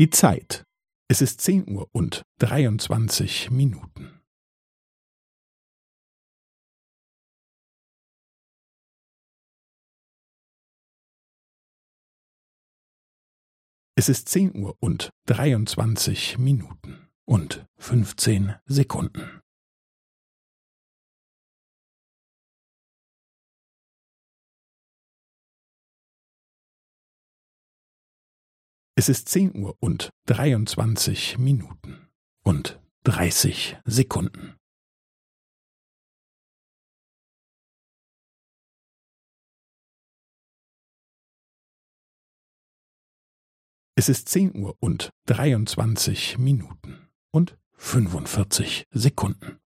Die Zeit. Es ist zehn Uhr und dreiundzwanzig Minuten. Es ist zehn Uhr und dreiundzwanzig Minuten und fünfzehn Sekunden. Es ist zehn Uhr und dreiundzwanzig Minuten und dreißig Sekunden. Es ist zehn Uhr und dreiundzwanzig Minuten und fünfundvierzig Sekunden.